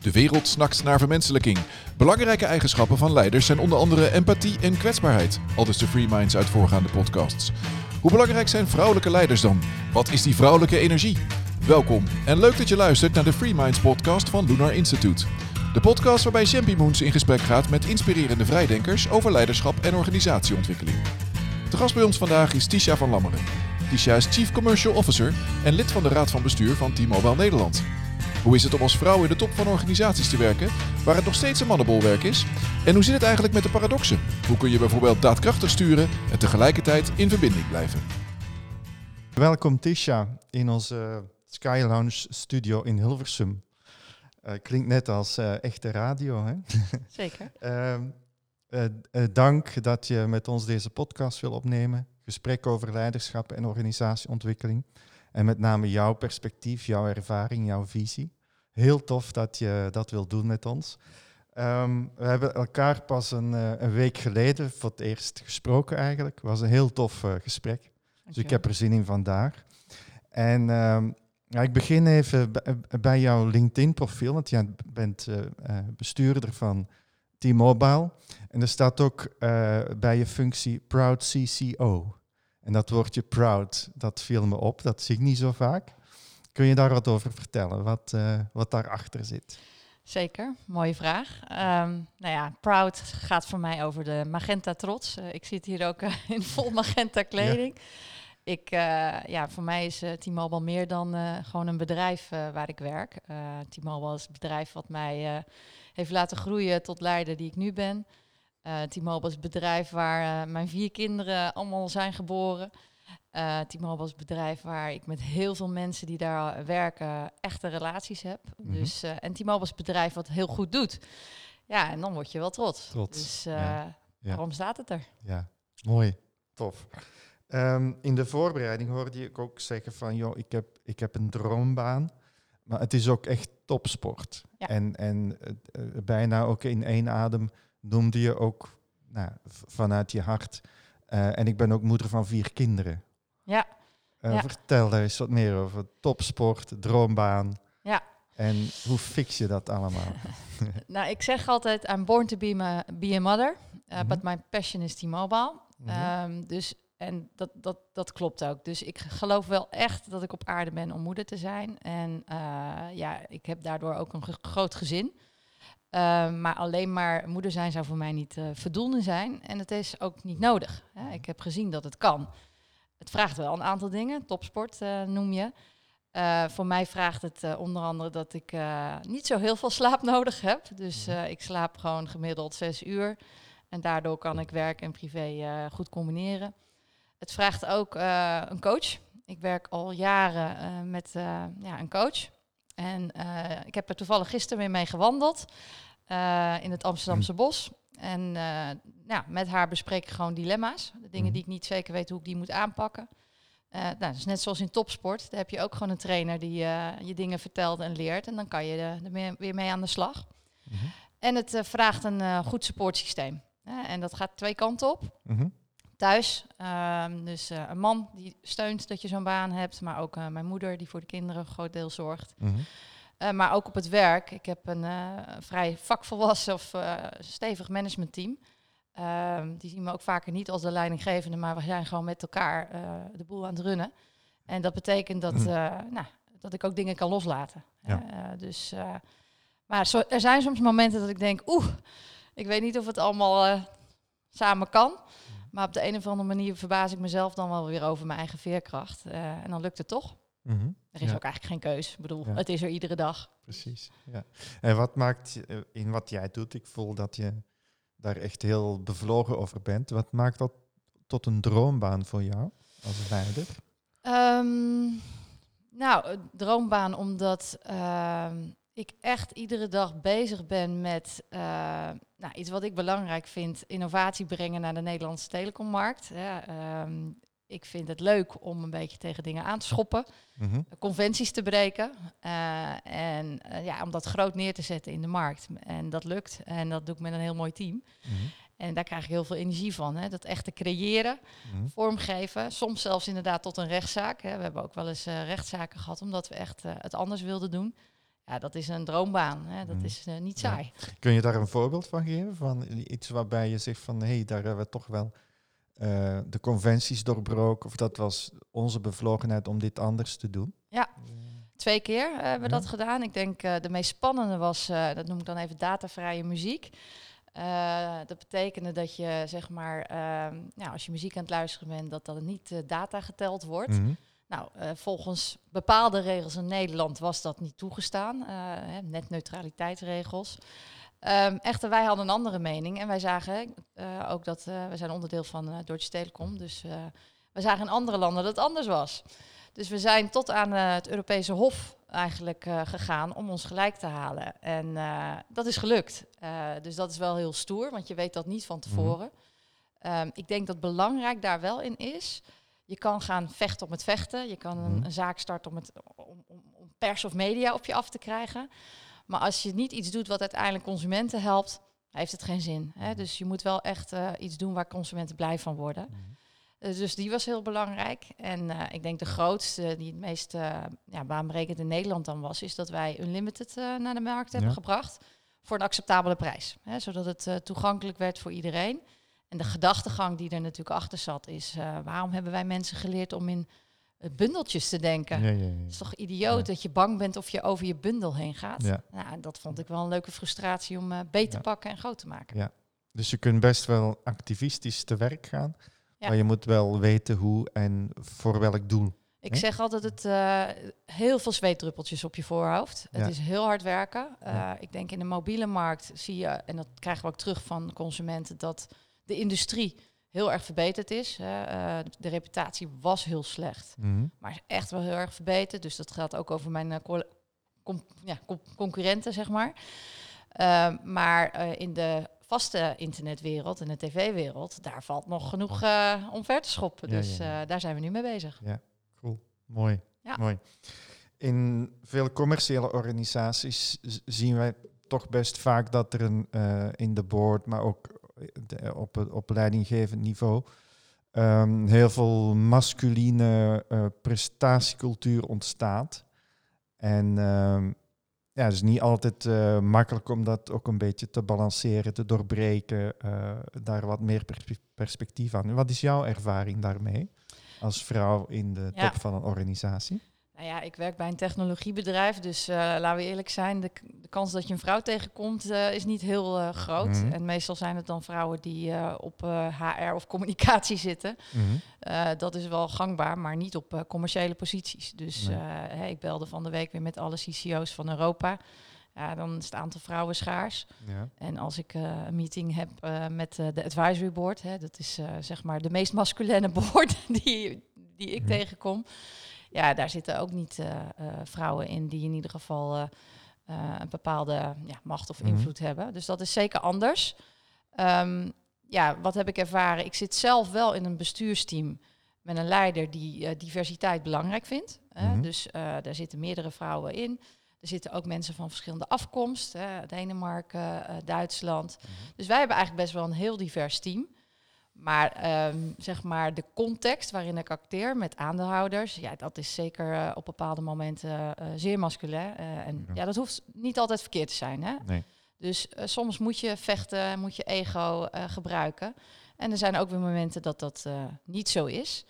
De wereld snakt naar vermenselijking. Belangrijke eigenschappen van leiders zijn onder andere empathie en kwetsbaarheid. Al dus de Free Minds uit voorgaande podcasts. Hoe belangrijk zijn vrouwelijke leiders dan? Wat is die vrouwelijke energie? Welkom en leuk dat je luistert naar de Free Minds podcast van Lunar Institute. De podcast waarbij Champy Moons in gesprek gaat met inspirerende vrijdenkers over leiderschap en organisatieontwikkeling. De gast bij ons vandaag is Tisha van Lammeren. Tisha is Chief Commercial Officer en lid van de Raad van Bestuur van T-Mobile Nederland. Hoe is het om als vrouw in de top van organisaties te werken, waar het nog steeds een mannenbolwerk is? En hoe zit het eigenlijk met de paradoxen? Hoe kun je bijvoorbeeld daadkrachtig sturen en tegelijkertijd in verbinding blijven? Welkom Tisha in onze Sky Lounge studio in Hilversum. Uh, klinkt net als uh, echte radio, hè? Zeker. uh, dank dat je met ons deze podcast wil opnemen. Gesprek over leiderschap en organisatieontwikkeling. En met name jouw perspectief, jouw ervaring, jouw visie. Heel tof dat je dat wilt doen met ons. Um, we hebben elkaar pas een, een, week geleden voor het eerst gesproken eigenlijk. Het was een heel tof gesprek. Dus ik heb er zin in vandaag. En um, ja, ik begin even bij jouw LinkedIn-profiel, want jij bent uh, bestuurder van T-Mobile. En er staat ook bij je functie Proud CCO. En dat woordje proud, dat viel me op, dat zie ik niet zo vaak. Kun je daar wat over vertellen, wat, uh, wat daarachter zit? Zeker, mooie vraag. Um, nou ja, proud gaat voor mij over de magenta trots. ik zit hier ook in vol magenta kleding. Ja ik, uh, ja, voor mij is T-Mobile meer dan gewoon een bedrijf waar ik werk. T-Mobile is het bedrijf wat mij heeft laten groeien tot leider die ik nu ben. T-Mobile is het bedrijf waar mijn vier kinderen allemaal zijn geboren. T-Mobile is het bedrijf waar ik met heel veel mensen die daar werken echte relaties heb. Mm -hmm. dus, en T-Mobile is het bedrijf wat heel goed doet. Ja, en dan word je wel trots. trots. Dus ja. waarom staat het er? Ja, mooi, tof. Um, in de voorbereiding hoorde ik ook zeggen van, joh, ik heb, ik heb een droombaan, maar het is ook echt topsport. Ja. En, en uh, bijna ook in één adem noemde je ook nou, vanuit je hart. Uh, en ik ben ook moeder van vier kinderen. Ja. Uh, ja. Vertel daar eens wat meer over. Topsport, droombaan. Ja. En hoe fix je dat allemaal? nou, ik zeg altijd, I'm born to be, my, be a mother, uh, mm -hmm. but my passion is T-Mobile. Mm -hmm. um, dus en dat, dat, dat klopt ook. Dus ik geloof wel echt dat ik op aarde ben om moeder te zijn. En ja, ik heb daardoor ook een groot gezin. Uh, maar alleen maar moeder zijn zou voor mij niet uh, voldoende zijn. En het is ook niet nodig. Hè. Ik heb gezien dat het kan. Het vraagt wel een aantal dingen. Topsport noem je. voor mij vraagt het onder andere dat ik niet zo heel veel slaap nodig heb. Dus ik slaap gewoon gemiddeld zes uur. En daardoor kan ik werk en privé goed combineren. Het vraagt ook een coach. Ik werk al jaren met ja, een coach. En ik heb er toevallig gisteren weer mee gewandeld in het Amsterdamse bos. En nou, met haar bespreek ik gewoon dilemma's. De dingen die ik niet zeker weet hoe ik die moet aanpakken. nou, dat is net zoals in topsport. Daar heb je ook gewoon een trainer die je dingen vertelt en leert. En dan kan je er mee, weer mee aan de slag. Mm -hmm. En het vraagt een goed supportsysteem. en dat gaat twee kanten op. Mm -hmm thuis. Um, dus uh, een man die steunt dat je zo'n baan hebt, maar ook uh, mijn moeder die voor de kinderen een groot deel zorgt. Mm -hmm. uh, maar ook op het werk. Ik heb een vrij vakvolwassen of stevig managementteam. Um, die zien me ook vaker niet als de leidinggevende, maar we zijn gewoon met elkaar de boel aan het runnen. En dat betekent dat, nou, dat ik ook dingen kan loslaten. Ja. dus, maar zo, er zijn soms momenten dat ik denk, oeh, ik weet niet of het allemaal samen kan. Maar op de een of andere manier verbaas ik mezelf dan wel weer over mijn eigen veerkracht. Uh, en dan lukt het toch. Mm -hmm. Er is ja. ook eigenlijk geen keus. Ik bedoel, Ja. het is er iedere dag. Precies. Ja. En wat maakt eh, in wat jij doet, ik voel dat je daar echt heel bevlogen over bent. Wat maakt dat tot een droombaan voor jou als leider? Um, nou, droombaan omdat uh, ik echt iedere dag bezig ben met uh, nou, iets wat ik belangrijk vind, innovatie brengen naar de Nederlandse telecommarkt. Ja, um, ik vind het leuk om een beetje tegen dingen aan te schoppen, Mm -hmm. conventies te breken uh, en uh, ja, om dat groot neer te zetten in de markt. En dat lukt en dat doe ik met een heel mooi team. Mm -hmm. En daar krijg ik heel veel energie van. Hè? Dat echt te creëren, Mm -hmm. vormgeven. Soms zelfs inderdaad tot een rechtszaak. Hè? We hebben ook wel eens uh, rechtszaken gehad omdat we echt het anders wilden doen. Ja, dat is een droombaan. Hè? Dat Mhm. is eh, niet Ja. saai. Kun je daar een voorbeeld van geven? Van iets waarbij je zegt van hé, hey, daar hebben we toch wel eh, de conventies doorbroken. Of dat was onze bevlogenheid om dit anders te doen. Ja. Twee keer hebben we Ja. dat gedaan. Ik denk eh, de meest spannende was, dat noem ik dan even datavrije muziek. Dat betekende dat je, zeg maar, nou, als je muziek aan het luisteren bent, dat dat niet data geteld wordt. Mhm. Nou, eh, volgens bepaalde regels in Nederland was dat niet toegestaan. eh, hè, netneutraliteitsregels. Ehm, echter, wij hadden een andere mening en wij zagen eh, ook dat uh, we zijn onderdeel van uh, Deutsche Telekom, dus uh, we zagen in andere landen dat het anders was. Dus we zijn tot aan uh, het Europese Hof eigenlijk uh, gegaan om ons gelijk te halen. En uh, dat is gelukt. Uh, dus dat is wel heel stoer, want je weet dat niet van tevoren. Mm. Um, ik denk dat belangrijk daar wel in is. Je kan gaan vechten om het vechten. Je kan een, Mhm. een zaak starten om, het, om, om, om pers of media op je af te krijgen. Maar als je niet iets doet wat uiteindelijk consumenten helpt, heeft het geen zin. Hè? Dus je moet wel echt uh, iets doen waar consumenten blij van worden. Mhm. Uh, dus die was heel belangrijk. En uh, ik denk de grootste, die het meest ja, baanbrekend in Nederland dan was, is dat wij Unlimited naar de markt hebben Ja. gebracht voor een acceptabele prijs. Hè, zodat het toegankelijk werd voor iedereen. En de gedachtegang die er natuurlijk achter zat, is uh, waarom hebben wij mensen geleerd om in uh, bundeltjes te denken? Ja, ja, ja. Het is toch idioot dat je bang bent of je over je bundel heen gaat? Ja. Nou, dat vond ik wel een leuke frustratie om uh, beet te pakken en groot te maken. Ja. Dus je kunt best wel activistisch te werk gaan. Maar je moet wel weten hoe en voor welk doel. Ik zeg altijd het uh, heel veel zweetdruppeltjes op je voorhoofd. Ja. Het is heel hard werken. Uh, Ja. Ik denk in de mobiele markt zie je, en dat krijgen we ook terug van consumenten, dat de industrie heel erg verbeterd is. Hè. Uh, de reputatie was heel slecht, Mhm. maar is echt wel heel erg verbeterd. Dus dat gaat ook over mijn uh, com- ja, com- concurrenten, zeg maar. Uh, maar uh, in de vaste internetwereld en de tv-wereld, daar valt nog genoeg om ver te schoppen. Ja, dus ja, ja. daar zijn we nu mee bezig. Cool, mooi. Ja. mooi. In veel commerciële organisaties zien wij toch best vaak dat er een, eh, in de board, maar ook de- op, het- op leidinggevend niveau, ehm, heel veel masculine eh, prestatiecultuur ontstaat. En ehm, ja, het is niet altijd eh, makkelijk om dat ook een beetje te balanceren, te doorbreken, eh, daar wat meer perspe- perspectief aan. Wat is jouw ervaring daarmee als vrouw in de Ja. top van een organisatie? Nou ja, ik werk bij een technologiebedrijf, dus eh, laten we eerlijk zijn, de, de kans dat je een vrouw tegenkomt eh, is niet heel eh, groot. Mhm. En meestal zijn het dan vrouwen die op HR of communicatie zitten. Eh, dat is wel gangbaar, maar niet op commerciële posities. Dus Nee. ik belde van de week weer met alle CCO's van Europa. Ja, dan is het aantal vrouwen schaars. Ja. En als ik een meeting heb met de advisory board, hè, dat is zeg maar de meest masculine board die, die ik Mhm. tegenkom. Ja, daar zitten ook niet eh, eh, vrouwen in die in ieder geval eh, een bepaalde ja, macht of Mhm. invloed hebben. Dus dat is zeker anders. Ehm, ja, wat heb ik ervaren? Ik zit zelf wel in een bestuursteam met een leider die diversiteit belangrijk vindt. hè. Mhm. Dus daar zitten meerdere vrouwen in. Er zitten ook mensen van verschillende afkomst, hè, Denemarken, Duitsland. Dus wij hebben eigenlijk best wel een heel divers team. Maar ehm, zeg maar de context waarin ik acteer met aandeelhouders, ja, dat is zeker eh, op bepaalde momenten eh, zeer masculin. Eh, en Ja. ja. dat hoeft niet altijd verkeerd te zijn. Hè? Nee. Dus soms moet je vechten, moet je ego gebruiken. En er zijn ook weer momenten dat dat niet zo is.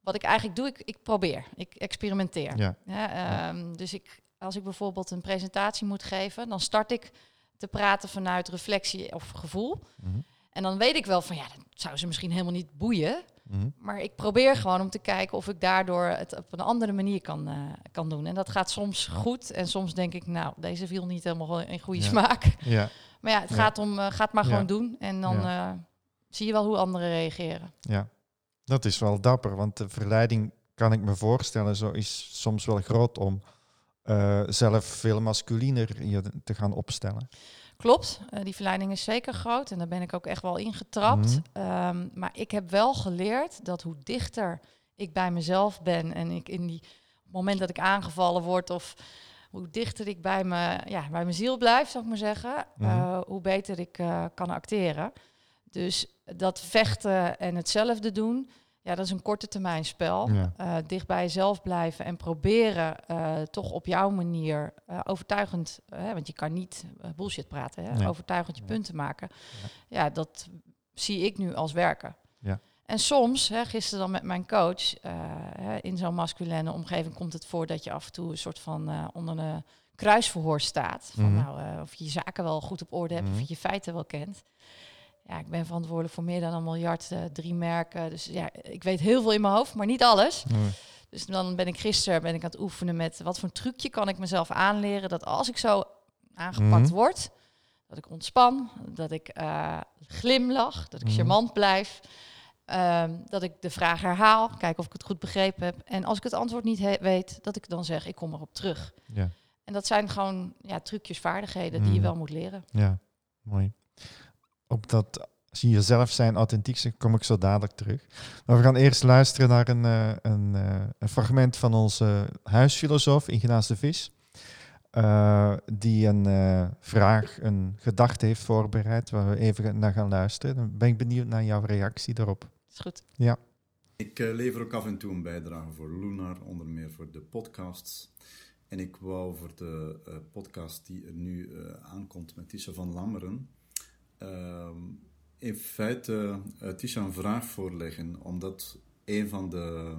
Wat ik eigenlijk doe, ik, ik probeer, ik experimenteer. Ja. Ja, ehm, Dus ik, als ik bijvoorbeeld een presentatie moet geven, dan start ik te praten vanuit reflectie of gevoel. Mhm. En dan weet ik wel van ja, dat zou ze misschien helemaal niet boeien. Mhm. Maar ik probeer gewoon om te kijken of ik daardoor het op een andere manier kan, eh, kan doen. En dat gaat soms goed. En soms denk ik, nou, deze viel niet helemaal in goede Ja. smaak. Ja, Maar ja, het Ja. gaat om, eh, gaat maar gewoon doen. En dan eh, zie je wel hoe anderen reageren. ja, dat is wel dapper, want de verleiding, kan ik me voorstellen, zo is soms wel groot om zelf veel masculiner je te gaan opstellen. Klopt, eh, die verleiding is zeker groot en daar ben ik ook echt wel ingetrapt. Mhm. Ehm, maar ik heb wel geleerd dat hoe dichter ik bij mezelf ben en ik in die op het moment dat ik aangevallen word of hoe dichter ik bij, me, ja, bij mijn ziel blijf, zou ik maar zeggen, Mhm. eh, hoe beter ik eh, kan acteren. Dus dat vechten en hetzelfde doen, Ja, dat is een korte termijn spel. Ja. Eh, dicht bij jezelf blijven en proberen eh, toch op jouw manier eh, overtuigend, eh, want je kan niet bullshit praten, hè, Nee. overtuigend je punten maken. Ja. Ja. dat zie ik nu als werken. Ja. En soms, hè, gisteren dan met mijn coach, hè, in zo'n masculine omgeving komt het voor dat je af en toe een soort van onder een kruisverhoor staat. Van Mhm. nou, of je je zaken wel goed op orde hebt, Mhm. of je je feiten wel kent. Ja, ik ben verantwoordelijk voor meer dan een miljard, eh, drie merken. Dus ja, ik weet heel veel in mijn hoofd, maar niet alles. Nee. Dus dan ben ik gisteren ben ik aan het oefenen met wat voor een trucje kan ik mezelf aanleren. Dat als ik zo aangepakt Mhm. word, dat ik ontspan, dat ik eh, glimlach, dat ik Mhm. charmant blijf. ehm, dat ik de vraag herhaal, kijken of ik het goed begrepen heb. En als ik het antwoord niet weet, dat ik dan zeg, ik kom erop terug. Ja. En dat zijn gewoon ja, trucjes, vaardigheden die je Mhm. wel moet leren. Ja, mooi. Op dat zie jezelf zijn, authentiek zijn, kom ik zo dadelijk terug. Maar we gaan eerst luisteren naar een, eh, een, eh, een fragment van onze huisfilosoof, Ignace de Vis. eh, die een eh, vraag, een gedachte heeft voorbereid, waar we even naar gaan luisteren. Dan ben ik benieuwd naar jouw reactie daarop. Is goed. Ik eh, lever ook af en toe een bijdrage voor Lunar, onder meer voor de podcasts. En ik wou voor de eh, podcast die er nu eh, aankomt met Tisha van Lammeren, ehm, in feite uh, Tisha een vraag voorleggen, omdat een van de,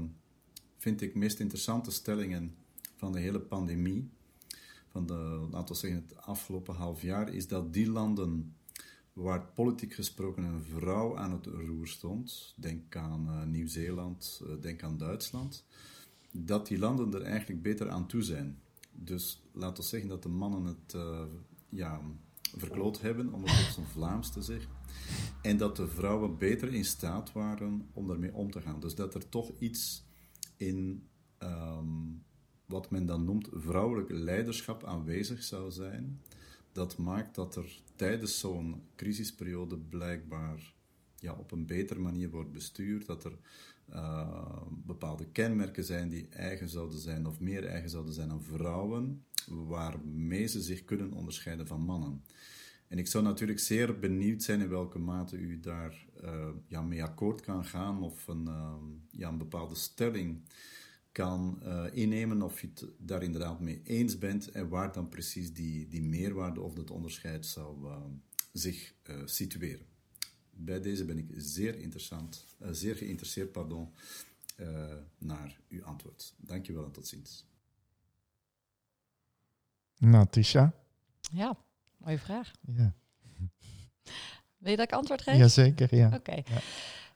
vind ik, meest interessante stellingen van de hele pandemie, van de, laten we zeggen, het afgelopen half jaar, is dat die landen waar politiek gesproken een vrouw aan het roer stond, denk aan eh, Nieuw-Zeeland, eh, denk aan Duitsland, dat die landen er eigenlijk beter aan toe zijn. Dus laten we zeggen dat de mannen het uh, ja, verkloot hebben, om het op zijn Vlaams te zeggen. En dat de vrouwen beter in staat waren om daarmee om te gaan. Dus dat er toch iets in um, wat men dan noemt vrouwelijk leiderschap aanwezig zou zijn. Dat maakt dat er tijdens zo'n crisisperiode blijkbaar ja, op een betere manier wordt bestuurd. Dat er uh, bepaalde kenmerken zijn die eigen zouden zijn of meer eigen zouden zijn aan vrouwen, waarmee ze zich kunnen onderscheiden van mannen. En ik zou natuurlijk zeer benieuwd zijn in welke mate u daar uh, ja, mee akkoord kan gaan of een, uh, ja, een bepaalde stelling kan uh, innemen of je het daar inderdaad mee eens bent en waar dan precies die, die meerwaarde of dat onderscheid zou zich situeren. Bij deze ben ik zeer, interessant, zeer geïnteresseerd pardon, naar uw antwoord. Dankjewel en tot ziens. Nou, Tisha. Ja, mooie vraag. Ja. Wil je dat ik antwoord geef? Jazeker, ja. Oké. Okay.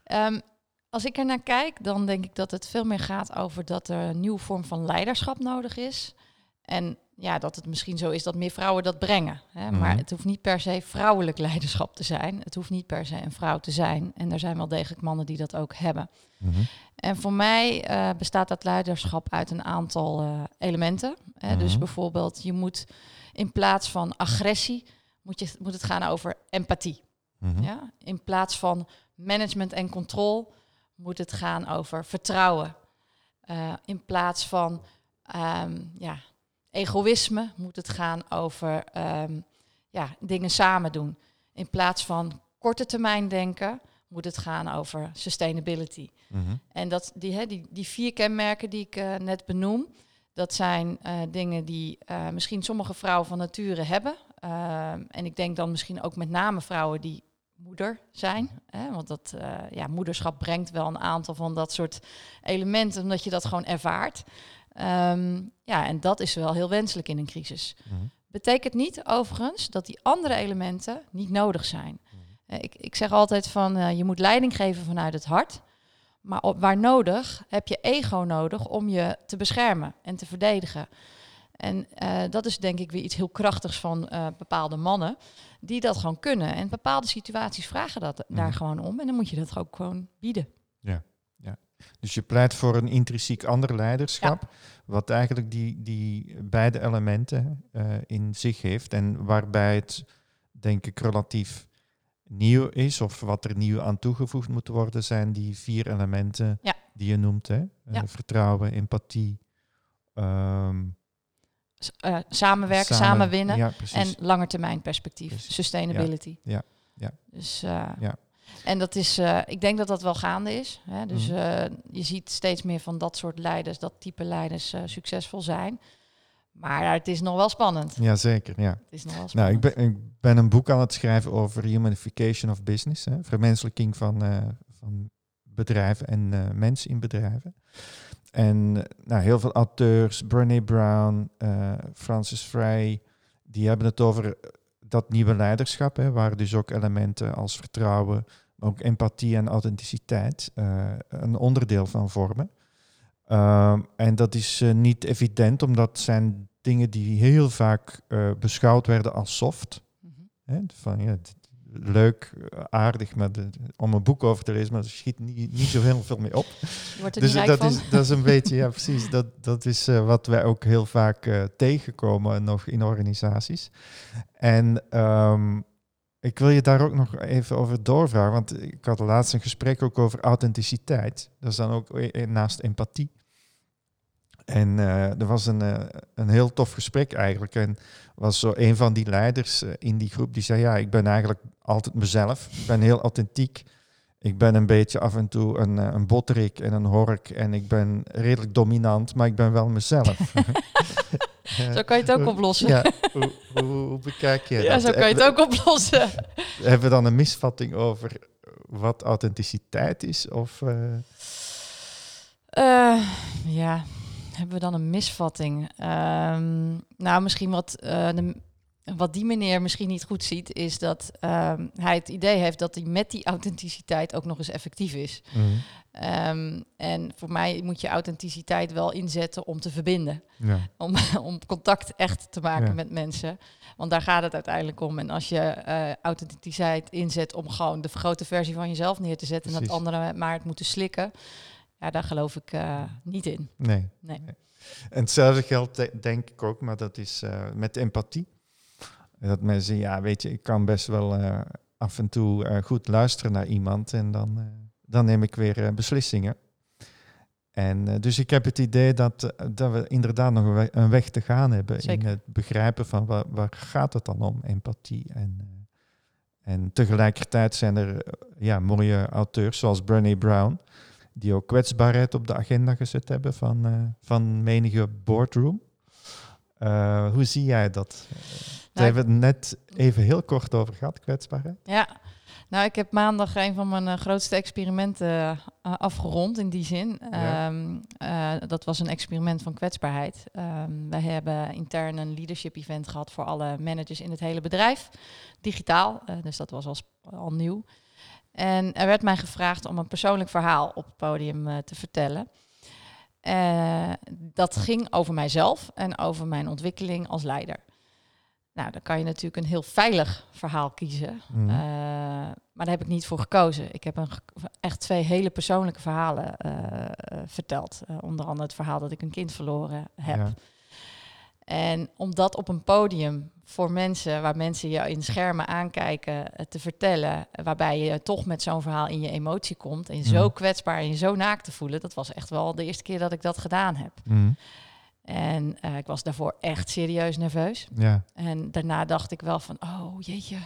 Ja. Um, als ik er naar kijk, dan denk ik dat het veel meer gaat over dat er een nieuwe vorm van leiderschap nodig is. En ja, dat het misschien zo is dat meer vrouwen dat brengen. Hè? Mm-hmm. Maar het hoeft niet per se vrouwelijk leiderschap te zijn. Het hoeft niet per se een vrouw te zijn. En er zijn wel degelijk mannen die dat ook hebben. Mm-hmm. En voor mij uh, bestaat dat leiderschap uit een aantal uh, elementen. Hè? Mm-hmm. Dus bijvoorbeeld, je moet in plaats van agressie, moet, je, moet het gaan over empathie. Ja? In plaats van management en controle moet het gaan over vertrouwen. Uh, in plaats van um, ja, egoïsme moet het gaan over um, ja, dingen samen doen. In plaats van korte termijn denken moet het gaan over sustainability. Mm-hmm. En dat, die, hè, die, die vier kenmerken die ik uh, net benoem, dat zijn uh, dingen die uh, misschien sommige vrouwen van nature hebben. en ik denk dan misschien ook met name vrouwen die moeder zijn. Hè? Want dat ja, moederschap brengt wel een aantal van dat soort elementen, omdat je dat gewoon ervaart. Um, ja, en dat is wel heel wenselijk in een crisis. Mm-hmm. Betekent niet overigens dat die andere elementen niet nodig zijn. Uh, ik, ik zeg altijd van uh, je moet leiding geven vanuit het hart. Maar op, waar nodig heb je ego nodig om je te beschermen en te verdedigen. En uh, dat is denk ik weer iets heel krachtigs van uh, bepaalde mannen die dat gewoon kunnen. En bepaalde situaties vragen dat Mhm. daar gewoon om. En dan moet je dat ook gewoon bieden. Ja. Dus je pleit voor een intrinsiek ander leiderschap, ja. wat eigenlijk die, die beide elementen uh, in zich heeft. En waarbij het, denk ik, relatief nieuw is, of wat er nieuw aan toegevoegd moet worden, zijn die vier elementen ja. die je noemt. Hè? Ja. vertrouwen, empathie. Um, uh, samenwerken, samen, samen winnen en langetermijn perspectief, precies. sustainability. Ja, ja. Dus ja. En dat is, eh, ik denk dat dat wel gaande is. Hè? Dus Mhm. eh, je ziet steeds meer van dat soort leiders, dat type leiders eh, succesvol zijn. Maar het is nog wel spannend. Jazeker, ja. Het is nog wel Nou, spannend. ik ben, ik ben een boek aan het schrijven over humanification of business, hè, vermenselijking van, van bedrijven en mensen in bedrijven. En nou, heel veel auteurs, Brené Brown, Francis Fry, die hebben het over dat nieuwe leiderschap, hè, waar dus ook elementen als vertrouwen, ook empathie en authenticiteit eh, een onderdeel van vormen. Ehm, en dat is eh, niet evident, omdat zijn dingen die heel vaak eh, beschouwd werden als soft. Mhm. Hè? Van, ja, leuk, aardig maar de, om een boek over te lezen, maar er schiet niet, niet zo heel veel mee op. Je wordt er Dus niet dat van. is, dat is een beetje, ja precies, dat, dat is eh, wat wij ook heel vaak eh, tegenkomen nog in organisaties. En ehm, ik wil je daar ook nog even over doorvragen, want ik had laatst een gesprek ook over authenticiteit. Dat is dan ook e- naast empathie. En eh, er was een, een heel tof gesprek eigenlijk. En was zo een van die leiders eh, in die groep die zei: Ja, ik ben eigenlijk altijd mezelf. Ik ben heel authentiek. Ik ben een beetje af en toe een, eh, een botterik en een hork. En ik ben redelijk dominant, maar ik ben wel mezelf. Zo kan je het ook oplossen. Ja, hoe, hoe, hoe bekijk je Ja, dat? zo kan je het ook oplossen. Hebben we dan een misvatting over wat authenticiteit is? Of, eh, Eh, ja, hebben we dan een misvatting? Ehm, nou, misschien wat, eh, de, wat die meneer misschien niet goed ziet, is dat ehm, hij het idee heeft dat hij met die authenticiteit ook nog eens effectief is. Mhm. Ehm, en voor mij moet je authenticiteit wel inzetten om te verbinden. ja. Om, om contact echt te maken Ja. met mensen. Want daar gaat het uiteindelijk om. En als je eh, authenticiteit inzet om gewoon de vergrote versie van jezelf neer te zetten... en dat anderen maar het moeten slikken... ja, daar geloof ik eh, niet in. Nee. Nee. En hetzelfde geldt de- denk ik ook, maar dat is eh, met empathie. Dat mensen, ja, weet je, ik kan best wel eh, af en toe goed luisteren naar iemand en dan, dan neem ik weer beslissingen. En dus ik heb het idee dat, dat we inderdaad nog een weg, een weg te gaan hebben in het begrijpen van waar, waar gaat het dan om, empathie. En, en tegelijkertijd zijn er ja, mooie auteurs zoals Brené Brown, die ook kwetsbaarheid op de agenda gezet hebben van, eh, van menige boardroom. Eh, hoe zie jij dat? Daar Nou, hebben we het net even heel kort over gehad, kwetsbaarheid. Ja, nou, ik heb maandag een van mijn eh, grootste experimenten eh, afgerond in die zin. Ja. Ehm, eh, dat was een experiment van kwetsbaarheid. Ehm, wij hebben intern een leadership event gehad voor alle managers in het hele bedrijf, digitaal. eh, dus dat was al nieuw. En er werd mij gevraagd om een persoonlijk verhaal op het podium eh, te vertellen. Eh, dat ging over mijzelf en over mijn ontwikkeling als leider. Nou, dan kan je natuurlijk een heel veilig verhaal kiezen. Mhm. Eh, maar daar heb ik niet voor gekozen. Ik heb een, echt twee hele persoonlijke verhalen verteld. Onder andere het verhaal dat ik een kind verloren heb. Ja. En om dat op een podium voor mensen, waar mensen je in schermen aankijken, eh, te vertellen, waarbij je toch met zo'n verhaal in je emotie komt en je zo Mhm. kwetsbaar en je zo naakt te voelen, dat was echt wel de eerste keer dat ik dat gedaan heb. Mhm. En eh, ik was daarvoor echt serieus nerveus. Ja. En daarna dacht ik wel van, oh jeetje,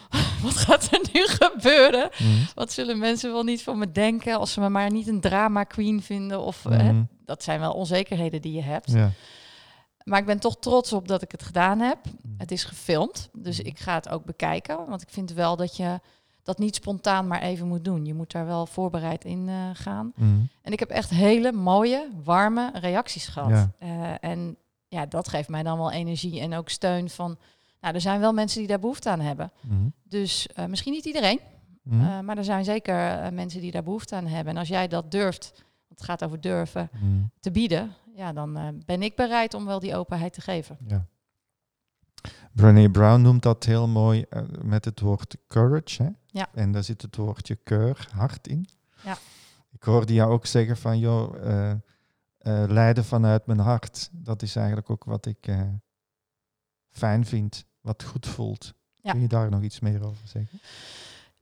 wat gaat er nu gebeuren? Mhm. Wat zullen mensen wel niet van me denken als ze me maar niet een drama queen vinden? Of eh, dat zijn wel onzekerheden die je hebt. Ja. Maar ik ben toch trots op dat ik het gedaan heb. Mhm. Het is gefilmd, dus ik ga het ook bekijken. Want ik vind wel dat je dat niet spontaan maar even moet doen. Je moet daar wel voorbereid in eh, gaan. Mhm. En ik heb echt hele mooie, warme reacties gehad. Ja. Eh, en ja, dat geeft mij dan wel energie en ook steun van... Nou, er zijn wel mensen die daar behoefte aan hebben. Dus eh, misschien niet iedereen, maar er zijn zeker mensen die daar behoefte aan hebben. En als jij dat durft, want het gaat over durven, te bieden... Ja, dan eh, ben ik bereid om wel die openheid te geven. Ja. Brené Brown noemt dat heel mooi eh, met het woord courage. Hè? Ja. En daar zit het woordje keur, hart in. Ja. Ik hoorde jou ook zeggen van, joh, eh, leiden vanuit mijn hart. Dat is eigenlijk ook wat ik fijn vind, wat goed voelt. Ja. Kun je daar nog iets meer over zeggen?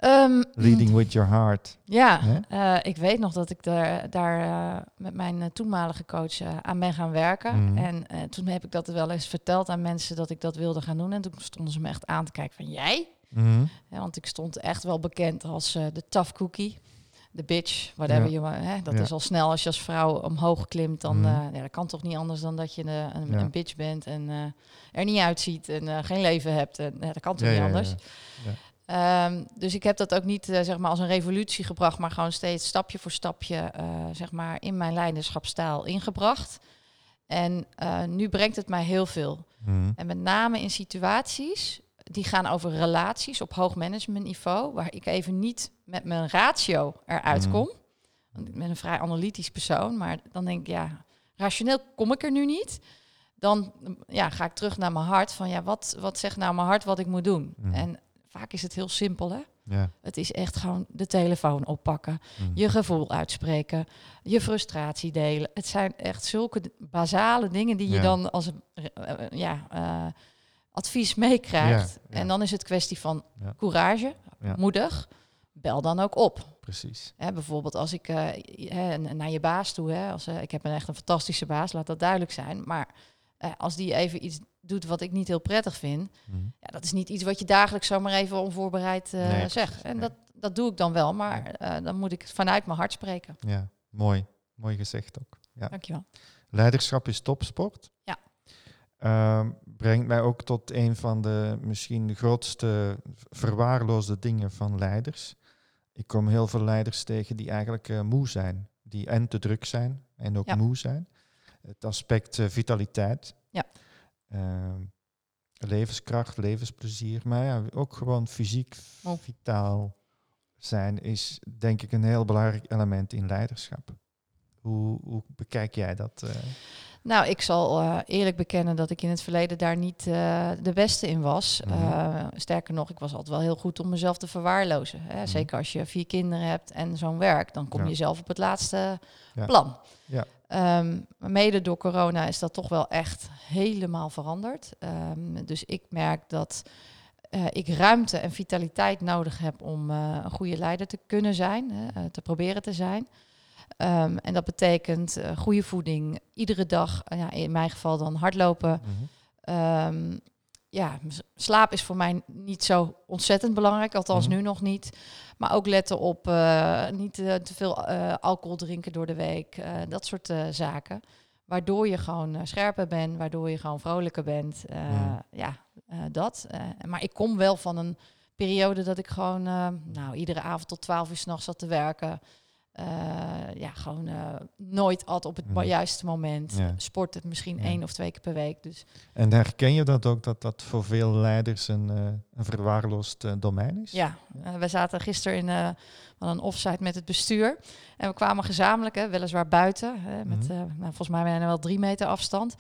Ehm, Leading with your heart. Ja, eh, ik weet nog dat ik daar, daar eh, met mijn eh, toenmalige coach aan ben gaan werken. Mhm. En toen heb ik dat wel eens verteld aan mensen dat ik dat wilde gaan doen. En toen stonden ze me echt aan te kijken van jij? Mhm. Ja, want ik stond echt wel bekend als de tough cookie. De bitch, whatever Ja. je hè, Dat Ja. is al snel als je als vrouw omhoog klimt. Dan ja, dat kan toch niet anders dan dat je een, een bitch bent en er niet uitziet en geen leven hebt. En, dat kan toch niet anders. ja. Ehm, dus ik heb dat ook niet eh, zeg maar als een revolutie gebracht, maar gewoon steeds stapje voor stapje eh, zeg maar in mijn leiderschapsstijl ingebracht. En eh, nu brengt het mij heel veel. Mhm. En met name in situaties die gaan over relaties op hoog managementniveau, waar ik even niet met mijn ratio eruit Mhm. kom. Want ik ben een vrij analytisch persoon, maar dan denk ik, ja, rationeel kom ik er nu niet. Dan ja, ga ik terug naar mijn hart van, ja, wat, wat zegt nou mijn hart wat ik moet doen? Mhm. En vaak is het heel simpel, hè? Ja. Het is echt gewoon de telefoon oppakken, Mhm. je gevoel uitspreken, je frustratie delen. Het zijn echt zulke basale dingen die je dan als eh, eh, ja, eh, advies meekrijgt. Ja. En dan is het kwestie van courage, moedig. Bel dan ook op. Precies. Hè, bijvoorbeeld als ik naar je baas toe, hè, als, ik heb een echt een fantastische baas, laat dat duidelijk zijn. Maar als die even iets doet wat ik niet heel prettig vind, Mhm. ja, dat is niet iets wat je dagelijks zomaar even onvoorbereid Nee, zegt. En nee. dat, dat doe ik dan wel, maar eh, dan moet ik vanuit mijn hart spreken. Ja, mooi. Mooi gezegd ook. Ja. Dankjewel. Leiderschap is topsport. Ja. Ehm, brengt mij ook tot een van de misschien de grootste verwaarloosde dingen van leiders. Ik kom heel veel leiders tegen die eigenlijk eh, moe zijn. Die en te druk zijn en ook Ja. moe zijn. Het aspect eh, vitaliteit. Ja. Ehm, levenskracht, levensplezier. Maar ja, ook gewoon fysiek Moe. vitaal zijn is denk ik een heel belangrijk element in leiderschap. Hoe, hoe bekijk jij dat? eh? Nou, ik zal eh, eerlijk bekennen dat ik in het verleden daar niet eh, de beste in was. Mhm. Sterker nog, ik was altijd wel heel goed om mezelf te verwaarlozen. Hè? Mhm. Zeker als je vier kinderen hebt en zo'n werk, dan kom Ja. je zelf op het laatste Ja. plan. Ja. Maar mede door corona is dat toch wel echt helemaal veranderd. Ehm, dus ik merk dat eh, ik ruimte en vitaliteit nodig heb om eh, een goede leider te kunnen zijn, eh, te proberen te zijn. Ehm, en dat betekent goede voeding, iedere dag, ja, in mijn geval dan hardlopen. Mhm. Ja, slaap is voor mij niet zo ontzettend belangrijk, althans Mhm. nu nog niet. Maar ook letten op eh, niet eh, te veel eh, alcohol drinken door de week, dat soort zaken. Waardoor je gewoon scherper bent, waardoor je gewoon vrolijker bent. Mhm. Ja, dat. Maar ik kom wel van een periode dat ik gewoon nou, iedere avond tot 12 uur s'nachts zat te werken. Eh, ja, gewoon eh, nooit at op het juiste moment. Ja. Sporten misschien Ja. één of twee keer per week. Dus En herken je dat ook, dat dat voor veel leiders een, eh, een verwaarloosd domein is? Ja, we zaten gisteren in een offsite met het bestuur. En we kwamen gezamenlijk, hè, weliswaar buiten, hè, met Mhm. nou, volgens mij bijna wel drie meter afstand.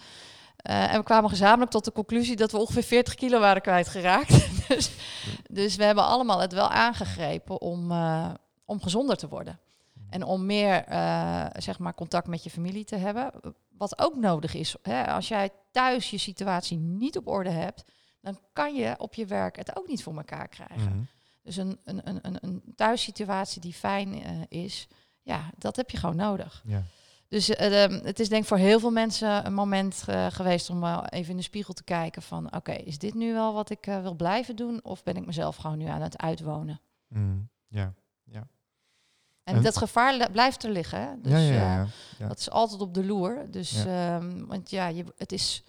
En we kwamen gezamenlijk tot de conclusie dat we ongeveer 40 kilo waren kwijtgeraakt. dus, dus we hebben allemaal het wel aangegrepen om, om gezonder te worden. En om meer eh, zeg maar contact met je familie te hebben. Wat ook nodig is. Hè, als jij thuis je situatie niet op orde hebt, dan kan je op je werk het ook niet voor elkaar krijgen. Mhm. Dus een, een, een, een, een thuissituatie die fijn eh, is, ja, dat heb je gewoon nodig. Ja. Dus eh, ehm, het is denk ik voor heel veel mensen een moment geweest om even in de spiegel te kijken van, oké, is dit nu wel wat ik wil blijven doen? Of ben ik mezelf gewoon nu aan het uitwonen? Mhm. Ja. En, En- dat gevaar li- blijft er liggen. Dus ja, ja, eh, ja. dat is altijd op de loer. Dus, ehm, want ja, je, het is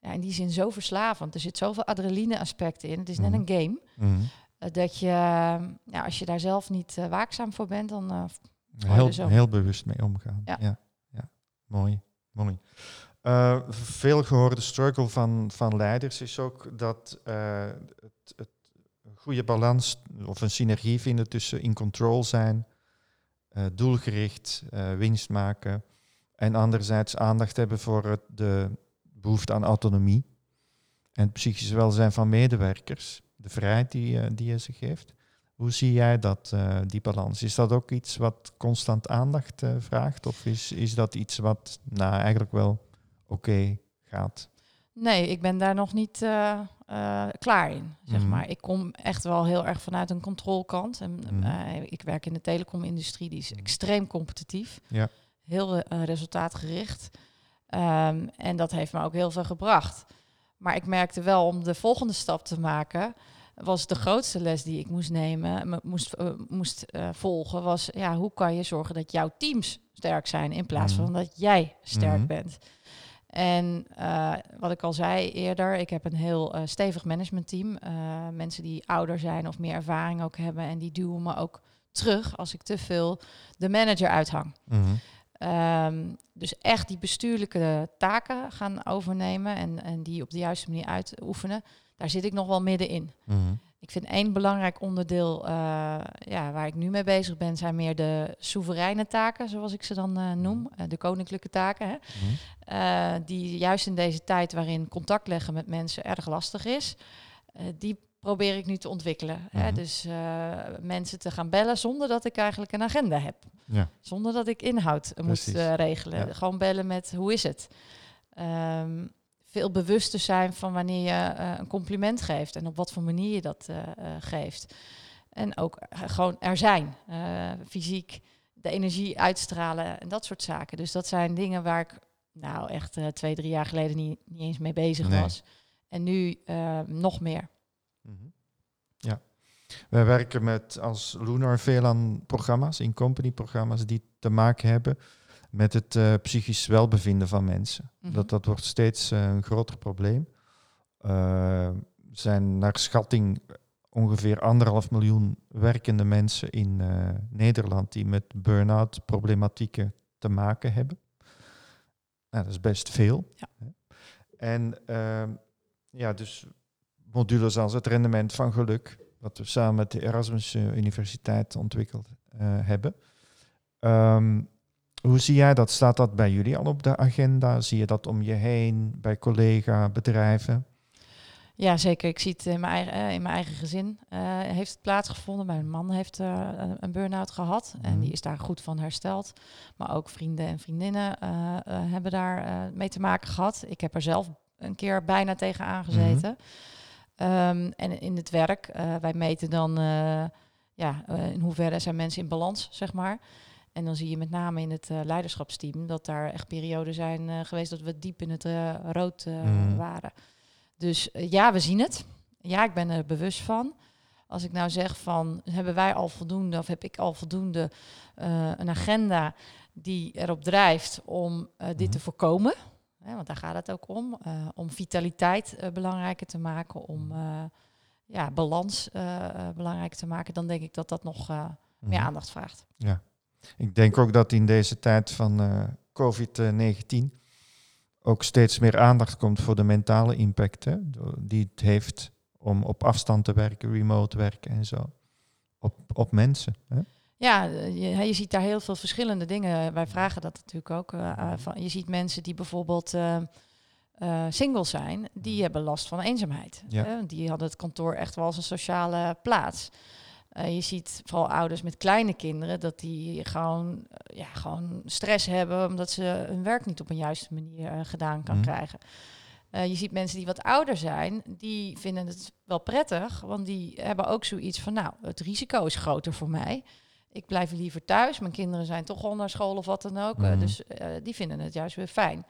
ja, in die zin zo verslavend. Er zit zoveel adrenaline aspecten in. Het is net Mhm. een game. Mhm. eh, dat je, ja, als je daar zelf niet eh, waakzaam voor bent, dan Heel, heel bewust mee omgaan. Ja. ja. Mooi, mooi. Veel gehoorde struggle van, van leiders is ook dat het, het een goede balans of een synergie vinden tussen in control zijn, doelgericht, eh, winst maken en anderzijds aandacht hebben voor de behoefte aan autonomie en het psychisch welzijn van medewerkers, de vrijheid die, eh, die je ze geeft. Hoe zie jij dat, eh, die balans? Is dat ook iets wat constant aandacht eh, vraagt? Of is, is dat iets wat nou, eigenlijk wel oké gaat? Nee, ik ben daar nog niet uh, uh, klaar in, zeg Mhm. maar. Ik kom echt wel heel erg vanuit een controlkant. En, Mhm. eh, ik werk in de telecomindustrie, die is extreem competitief. Ja. Heel eh, resultaatgericht. Ehm, en dat heeft me ook heel veel gebracht. Maar ik merkte wel, om de volgende stap te maken... was de grootste les die ik moest nemen, me- moest, eh, moest eh, volgen... was, ja, hoe kan je zorgen dat jouw teams sterk zijn... in plaats Mhm. van dat jij sterk Mhm. bent. En eh, wat ik al zei eerder, ik heb een heel eh, stevig managementteam. Eh, mensen die ouder zijn of meer ervaring ook hebben. En die duwen me ook terug als ik te veel de manager uithang. Ehm, dus echt die bestuurlijke taken gaan overnemen en, en die op de juiste manier uitoefenen. Daar zit ik nog wel middenin. Mhm. Ik vind één belangrijk onderdeel eh, ja, waar ik nu mee bezig ben, zijn meer de soevereine taken, zoals ik ze dan eh, noem. Eh, de koninklijke taken. Hè? Mhm. Die juist in deze tijd waarin contact leggen met mensen erg lastig is, die probeer ik nu te ontwikkelen. Hè? Mhm. Dus mensen te gaan bellen zonder dat ik eigenlijk een agenda heb. Ja. Zonder dat ik inhoud moet regelen. Ja. Gewoon bellen met hoe is het. Ehm, veel bewuster zijn van wanneer je eh, een compliment geeft en op wat voor manier je dat eh, eh, geeft. En ook gewoon er zijn, fysiek, de energie uitstralen en dat soort zaken. Dus dat zijn dingen waar ik nou echt twee, drie jaar geleden niet, niet eens mee bezig Nee. was. En nu nog meer. Mhm. Ja. Wij werken met als Lunar veel aan programma's, in company programma's die te maken hebben met het eh, psychisch welbevinden van mensen. Mhm. Dat, dat wordt steeds eh, een groter probleem. Er zijn naar schatting ongeveer anderhalf miljoen werkende mensen in Nederland die met burn-out problematieken te maken hebben. Nou, dat is best veel. Ja. En ehm, ja, dus modules als het rendement van geluk, wat we samen met de Erasmus Universiteit ontwikkeld hebben. Ehm, hoe zie jij dat? Staat dat bij jullie al op de agenda? Zie je dat om je heen, bij collega, bedrijven? Ja, zeker. Ik zie het in mijn eigen, eh, in mijn eigen gezin. eh, heeft het plaatsgevonden. Mijn man heeft eh, een- burn-out gehad. En Mhm. die is daar goed van hersteld. Maar ook vrienden en vriendinnen hebben daar mee te maken gehad. Ik heb er zelf een keer bijna tegenaan gezeten. Ehm, en in het werk, wij meten dan ja, in hoeverre zijn mensen in balans, zeg maar. En dan zie je met name in het eh, leiderschapsteam dat daar echt perioden zijn eh, geweest dat we diep in het eh, rood Mhm. waren. Dus ja, we zien het. Ja, ik ben er bewust van. Als ik nou zeg van, hebben wij al voldoende of heb ik al voldoende een agenda die erop drijft om dit Mhm. te voorkomen? Hè, want daar gaat het ook om. om vitaliteit belangrijker te maken, om eh, ja, balans belangrijker te maken. Dan denk ik dat dat nog meer Mhm. aandacht vraagt. Ik denk ook dat in deze tijd van eh, COVID-19 ook steeds meer aandacht komt voor de mentale impact hè, die het heeft om op afstand te werken, remote werken en zo. Op, op mensen. Hè? Ja, eh, je, je ziet daar heel veel verschillende dingen. Wij vragen dat natuurlijk ook. eh, van, je ziet mensen die bijvoorbeeld single zijn, die hebben last van eenzaamheid. Ja. die hadden het kantoor echt wel als een sociale plaats. Eh, je ziet vooral ouders met kleine kinderen dat die gewoon, eh, ja, gewoon stress hebben omdat ze hun werk niet op een juiste manier eh, gedaan kan Mhm. krijgen. Je ziet mensen die wat ouder zijn, die vinden het wel prettig, want die hebben ook zoiets van, nou, het risico is groter voor mij. Ik blijf liever thuis. Mijn kinderen zijn toch al naar school of wat dan ook. Mhm. dus die vinden het juist weer fijn.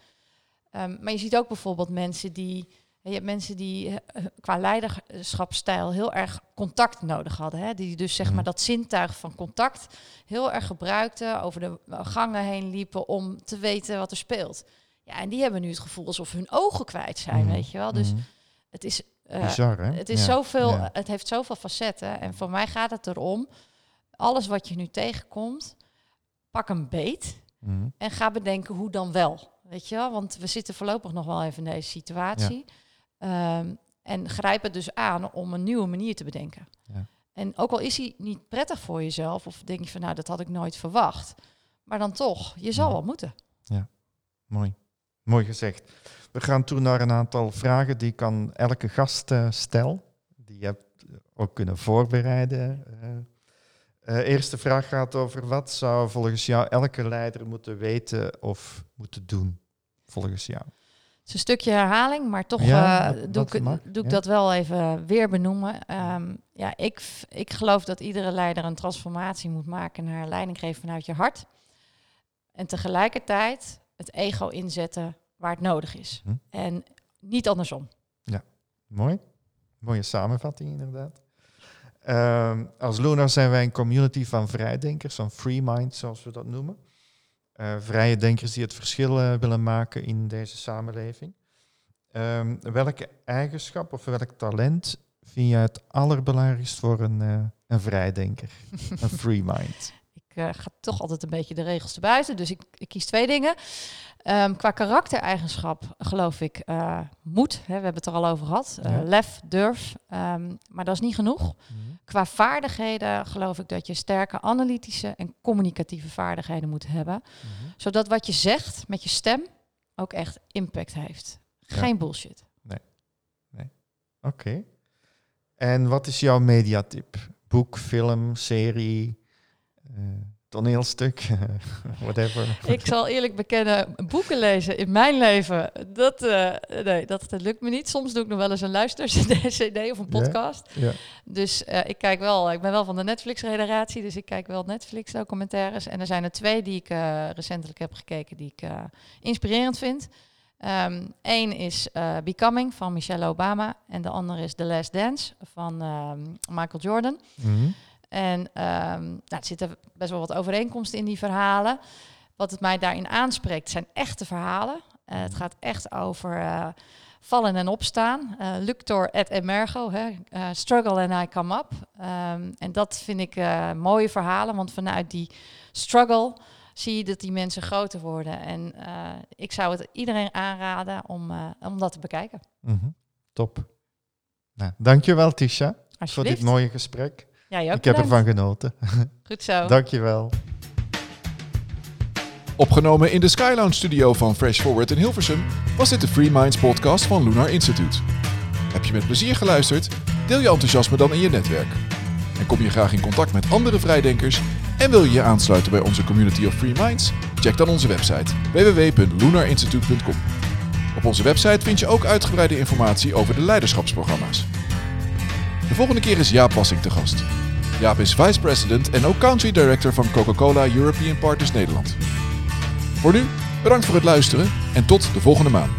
Ehm, maar je ziet ook bijvoorbeeld mensen die. Je hebt mensen die eh, eh, qua leiderschapsstijl heel erg contact nodig hadden. Hè? Die dus zeg Mhm. maar dat zintuig van contact heel erg gebruikten. Over de gangen heen liepen om te weten wat er speelt. Ja, en die hebben nu het gevoel alsof hun ogen kwijt zijn, Mhm. weet je wel. Dus Mhm. het is. eh, Bizar, hè? het is Ja. zoveel, ja. het heeft zoveel facetten. En voor mij gaat het erom, alles wat je nu tegenkomt, pak een beet Mhm. en ga bedenken hoe dan wel. Weet je wel? Want we zitten voorlopig nog wel even in deze situatie. Ehm, en grijp het dus aan om een nieuwe manier te bedenken. Ja. En ook al is hij niet prettig voor jezelf, of denk je van nou, dat had ik nooit verwacht. Maar dan toch, je zal Ja. wel moeten. Mooi. Mooi gezegd. We gaan toe naar een aantal vragen die ik aan elke gast eh, stel. Die je hebt ook kunnen voorbereiden. Eh, eh, eerste vraag gaat over wat zou volgens jou elke leider moeten weten of moeten doen? Volgens jou. Het is een stukje herhaling, maar toch Ja, eh, doe, ik, mag, doe ik ja. dat wel even weer benoemen. Ehm, ja, ik, ik geloof dat iedere leider een transformatie moet maken naar leiding geven vanuit je hart. En tegelijkertijd het ego inzetten waar het nodig is. Hm. En niet andersom. Mooi. Mooie samenvatting, inderdaad. Ehm, als Lunar zijn wij een community van vrijdenkers, van free minds, zoals we dat noemen. Eh, vrije denkers die het verschil eh, willen maken in deze samenleving. Ehm, welke eigenschap of welk talent vind je het allerbelangrijkst voor een, eh, een vrijdenker, een free mind? Ik ga toch altijd een beetje de regels te buiten, dus ik, ik kies twee dingen. Ehm, qua karaktereigenschap geloof ik eh, moed. Hè, we hebben het er al over gehad. Eh, Ja. Lef, durf. Ehm, maar dat is niet genoeg. Qua vaardigheden geloof ik dat je sterke analytische en communicatieve vaardigheden moet hebben. Zodat wat je zegt met je stem ook echt impact heeft. Ja. Geen bullshit. Oké. En wat is jouw mediatip? Boek, film, serie, eh, toneelstuk, whatever. Ik zal eerlijk bekennen, boeken lezen in mijn leven, dat, eh, nee, dat, dat lukt me niet. Soms doe ik nog wel eens een luister-cd of een podcast. Ja. Dus eh, ik kijk wel, ik ben wel van de Netflix-generatie, dus ik kijk wel Netflix-documentaires. En er zijn er twee die ik eh, recentelijk heb gekeken, die ik inspirerend vind. Eén is eh, Becoming van Michelle Obama en de andere is The Last Dance van ehm, Michael Jordan. Mhm. En ehm, nou, er zitten best wel wat overeenkomsten in die verhalen. Wat het mij daarin aanspreekt zijn echte verhalen. Eh, het gaat echt over eh, vallen en opstaan. Eh Luctor et emergo, hè? struggle and I come up. Ehm, en dat vind ik mooie verhalen, want vanuit die struggle zie je dat die mensen groter worden. En ik zou het iedereen aanraden om, om dat te bekijken. Mhm. Top. Nou, dankjewel Tisha voor dit mooie gesprek. Ook Ik heb ervan genoten. Goed zo. Dankjewel. Opgenomen in de Skylounge studio van Fresh Forward in Hilversum was dit de Free Minds podcast van Lunar Institute. Heb je met plezier geluisterd? Deel je enthousiasme dan in je netwerk. En kom je graag in contact met andere vrijdenkers en wil je je aansluiten bij onze community of Free Minds? Check dan onze website www.lunarinstitute.com. Op onze website vind je ook uitgebreide informatie over de leiderschapsprogramma's. De volgende keer is Jaap Wassing te gast. Jaap is Vice President en ook Country Director van Coca-Cola European Partners Nederland. Voor nu, bedankt voor het luisteren en tot de volgende maand.